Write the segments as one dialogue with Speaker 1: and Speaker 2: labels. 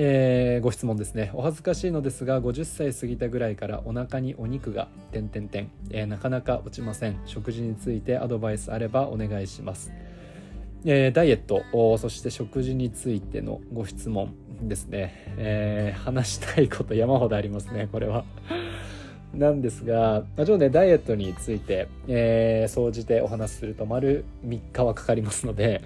Speaker 1: えー、ご質問ですね。お恥ずかしいのですが50歳過ぎたぐらいからお腹にお肉が点々点、えー、なかなか落ちません。食事についてアドバイスあればお願いします、えー、ダイエット。そして食事についてのご質問ですね、えー、話したいこと山ほどありますねこれは。なんですが、まあ、ちょっとねダイエットについて、えー、総じてお話しすると丸3日はかかりますので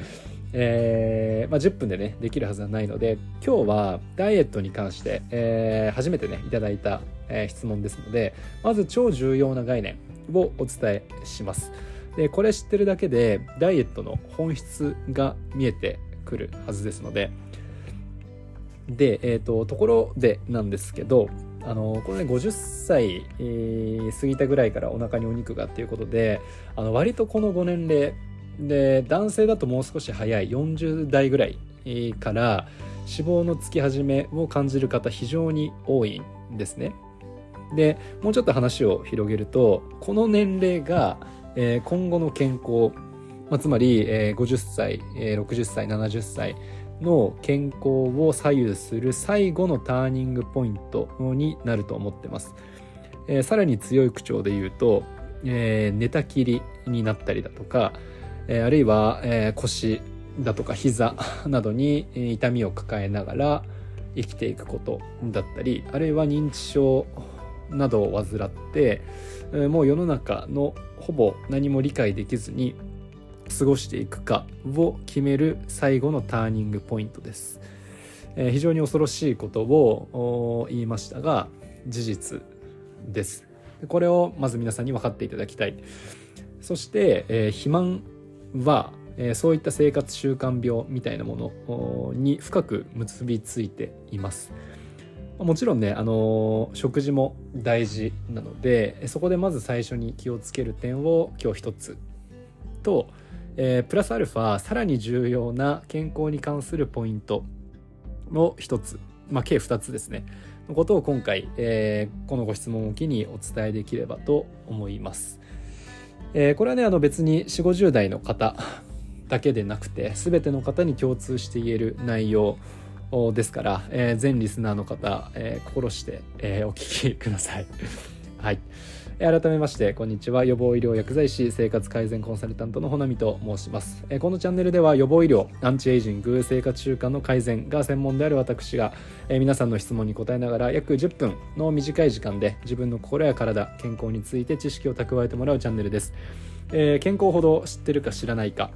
Speaker 1: えー、まあ、10分でねできるはずはないので今日はダイエットに関して、えー、初めてねいただいた、えー、質問ですのでまず超重要な概念をお伝えします。でこれ知ってるだけでダイエットの本質が見えてくるはずですのでで、えーと、ところでなんですけどあのこれね50歳、えー、過ぎたぐらいからお腹にお肉がっていうことであの割とこのご年齢で男性だともう少し早い40代ぐらいから脂肪のつき始めを感じる方非常に多いんですね。でもうちょっと話を広げるとこの年齢が、えー、今後の健康、まあ、つまり、えー、50歳、えー、60歳70歳の健康を左右する最後のターニングポイントになると思ってます。えー、さらに強い口調で言うと、えー、寝たきりになったりだとか、えあるいは、え腰だとか膝 などに痛みを抱えながら生きていくことだったりあるいは認知症などを患ってもう世の中のほぼ何も理解できずに過ごしていくかを決める最後のターニングポイントです。え非常に恐ろしいことを言いましたが事実です。これをまず皆さんに分かっていただきたい。そして、えー、肥満は、えー、そういった生活習慣病みたいなものに深く結びついています。もちろんね、あの、食事も大事なのでそこでまず最初に気をつける点を今日一つと、えー、プラスアルファさらに重要な健康に関するポイントの一つ、まあ、計2つですねのことを今回、えー、このご質問を機にお伝えできればと思います。えー、これはねあの別に4 5 0代の方 だけでなくて全ての方に共通して言える内容ですから、えー、全リスナーの方、えー、心して、えー、お聞きください。はい。改めましてこんにちは。予防医療薬剤師生活改善コンサルタントのほなみと申します。このチャンネルでは予防医療アンチエイジング生活習慣の改善が専門である私が皆さんの質問に答えながら約10分の短い時間で自分の心や体健康について知識を蓄えてもらうチャンネルです。健康ほど知ってるか知らないか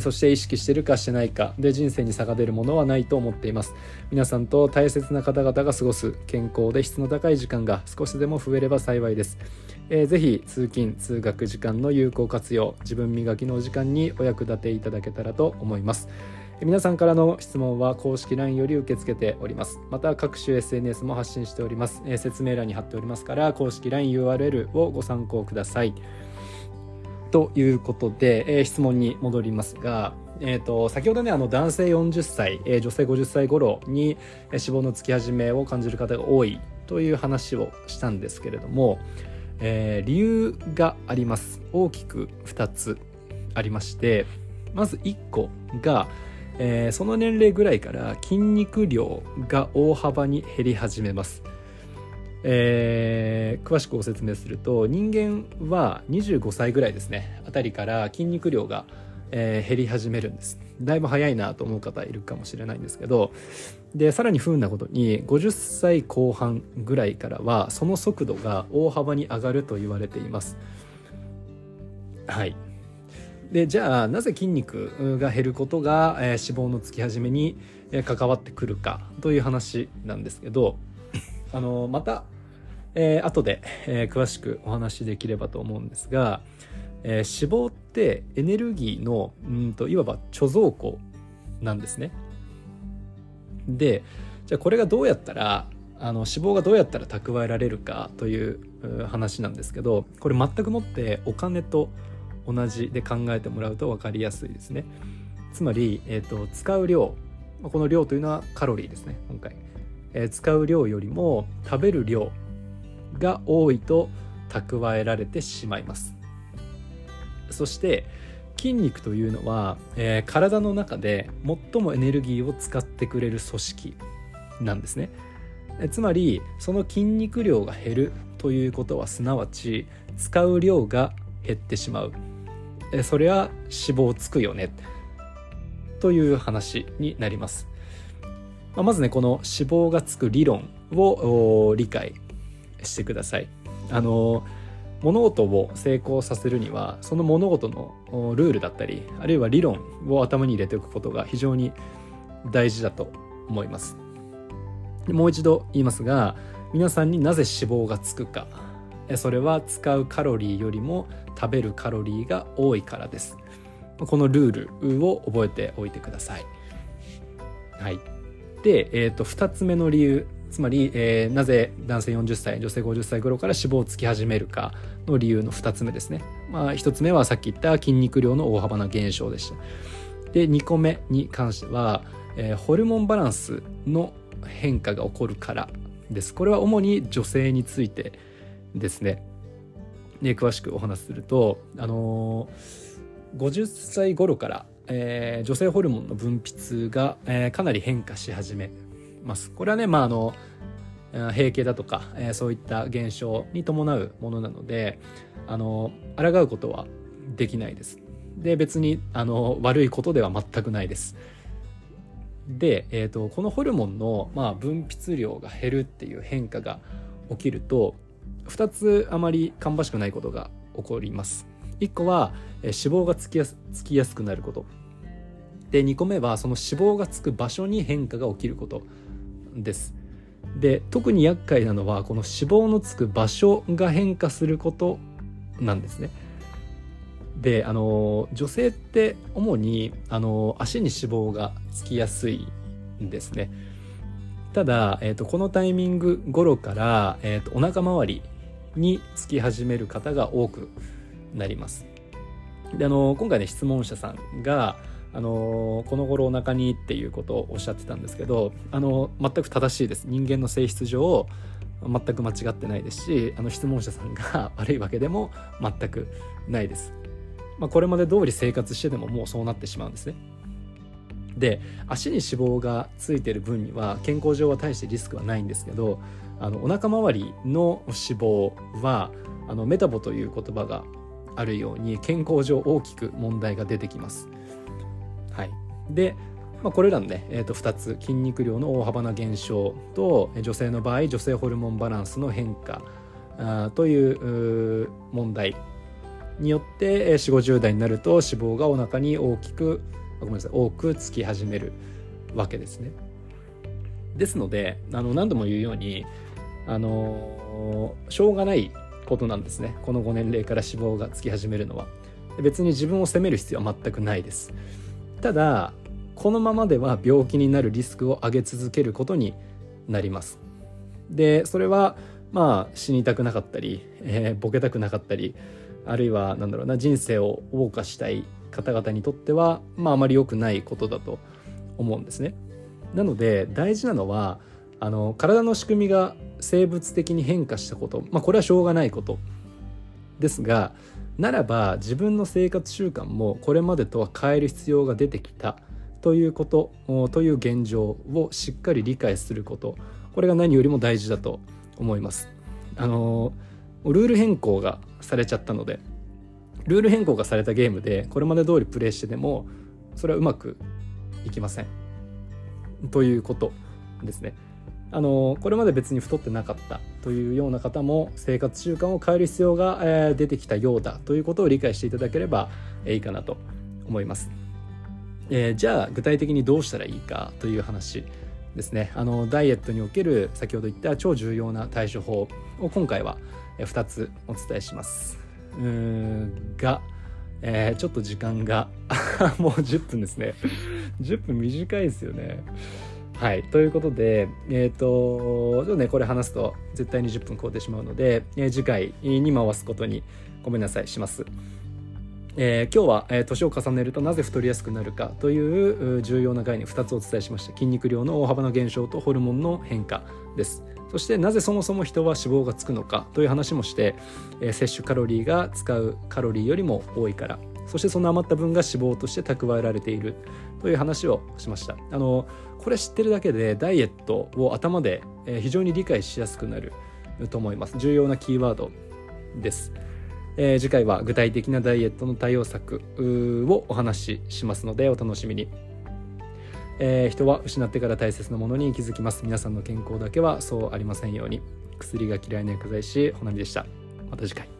Speaker 1: そして意識してるかしてないか。で人生に差が出るものはないと思っています。皆さんと大切な方々が過ごす健康で質の高い時間が少しでも増えれば幸いです、えー、ぜひ通勤通学時間の有効活用自分磨きの時間にお役立ていただけたらと思います。皆さんからの質問は公式 LINE より受け付けております。また各種 SNS も発信しております、えー、説明欄に貼っておりますから公式 LINEURL をご参考ください。ということで、えー、質問に戻りますが、えーと、先ほどねあの男性40歳、えー、女性50歳頃に脂肪のつき始めを感じる方が多いという話をしたんですけれども、えー、理由があります。大きく2つありましてまず1個が、えー、その年齢ぐらいから筋肉量が大幅に減り始めます。えー、詳しくご説明すると人間は25歳ぐらいですね。あたりから筋肉量が、えー、減り始めるんです。だいぶ早いなと思う方いるかもしれないんですけどでさらに不運なことに50歳後半ぐらいからはその速度が大幅に上がると言われています。はい。でじゃあなぜ筋肉が減ることが、えー、脂肪のつき始めに関わってくるかという話なんですけどあのまたえー、後で、えー、詳しくお話しできればと思うんですが、えー、脂肪ってエネルギーのうんといわば貯蔵庫なんですね。でじゃあこれがどうやったらあの脂肪がどうやったら蓄えられるかという話なんですけどこれ全くもってお金と同じで考えてもらうと分かりやすいですね。つまり、えーと、使う量この量というのはカロリーですね今回、えー、使う量よりも食べる量が多いと蓄えられてしまいます。そして筋肉というのは、えー、体の中で最もエネルギーを使ってくれる組織なんですね。つまりその筋肉量が減るということはすなわち使う量が減ってしまう。それは脂肪つくよねという話になります。まずねこの脂肪がつく理論を理解してください。あの物事を成功させるにはその物事のルールだったりあるいは理論を頭に入れておくことが非常に大事だと思います。もう一度言いますが皆さんになぜ脂肪がつくか。それは使うカロリーよりも食べるカロリーが多いからです。このルールを覚えておいてください。はい。で、えーと、2つ目の理由。つまり、えー、なぜ男性40歳女性50歳頃から脂肪をつき始めるかの理由の2つ目ですね、まあ、1つ目はさっき言った筋肉量の大幅な減少でした。で2個目に関しては、えー、ホルモンバランスの変化が起こるからです。これは主に女性についてですね。で詳しくお話しするとあのー、50歳頃から、えー、女性ホルモンの分泌が、えー、かなり変化し始めます。これはねまああの閉経だとか、えー、そういった現象に伴うものなのであの抗うことはできないです。で別にあの悪いことでは全くないです。で、えーと、このホルモンの、まあ、分泌量が減るっていう変化が起きると2つあまり芳しくないことが起こります。1個は、えー、脂肪がつきやすつきやすくなること。で2個目はその脂肪がつく場所に変化が起きること。です。で特に厄介なのはこの脂肪のつく場所が変化することなんですね。であの女性って主にあの足に脂肪がつきやすいんですね。ただ、えーと、このタイミング頃から、えーと、とお腹周りにつき始める方が多くなります。であの今回ね質問者さんがあのこの頃お腹にっていうことをおっしゃってたんですけどあの全く正しいです人間の性質上全く間違ってないですしあの質問者さんが 悪いわけでも全くないですまあ、これまで通り生活しててももうそうなってしまうんですね。で足に脂肪がついてる分には健康上は大してリスクはないんですけどあのお腹周りの脂肪はあのメタボという言葉があるように健康上大きく問題が出てきます。はい、で、まあ、これらのね、えー、と2つ。筋肉量の大幅な減少と女性の場合女性ホルモンバランスの変化あという問題によって4 5 0代になると脂肪がお腹に大きくごめんなさい多くつき始めるわけですね。ですのであの何度も言うようにあのしょうがないことなんですね。この5年齢から脂肪がつき始めるのは。別に自分を責める必要は全くないです。ただこのままでは病気になるリスクを上げ続けることになりますでそれはまあ死にたくなかったり、えー、ボケたくなかったりあるいはなんだろうな人生を謳歌したい方々にとっては、まあ、あまり良くないことだと思うんですね。なので大事なのはあの体の仕組みが生物的に変化したこと、まあ、これはしょうがないことですがならば自分の生活習慣もこれまでとは変える必要が出てきたということという現状をしっかり理解すること。これが何よりも大事だと思います。あのルール変更がされちゃったのでルール変更がされたゲームでこれまで通りプレイしてでもそれはうまくいきません。ということですね。あのこれまで別に太ってなかったというような方も生活習慣を変える必要が、え、出てきたようだということを理解していただければいいかなと思います、えー、じゃあ具体的にどうしたらいいかという話ですね。あのダイエットにおける先ほど言った超重要な対処法を今回は2つお伝えします。うんが、えー、ちょっと時間が もう10分ですね。10分短いですよね。はい。ということでえっ、ー、とちょっとねこれ話すと絶対に10分超えてしまうので、えー、次回に回すことにごめんなさいします。えー、今日は、えー、年を重ねるとなぜ太りやすくなるかという重要な概念2つお伝えしました。筋肉量の大幅な減少とホルモンの変化です。そしてなぜそもそも人は脂肪がつくのかという話もして、えー、摂取カロリーが使うカロリーよりも多いから。そしてその余った分が脂肪として蓄えられている。という話をしました。あのこれ知ってるだけでダイエットを頭で非常に理解しやすくなる。と思います。重要なキーワードです、えー、次回は具体的なダイエットの対応策をお話ししますのでお楽しみに。えー、人は失ってから大切なものに気づきます。皆さんの健康だけはそうありませんように。薬が嫌いな薬剤師ほなみでした。また次回。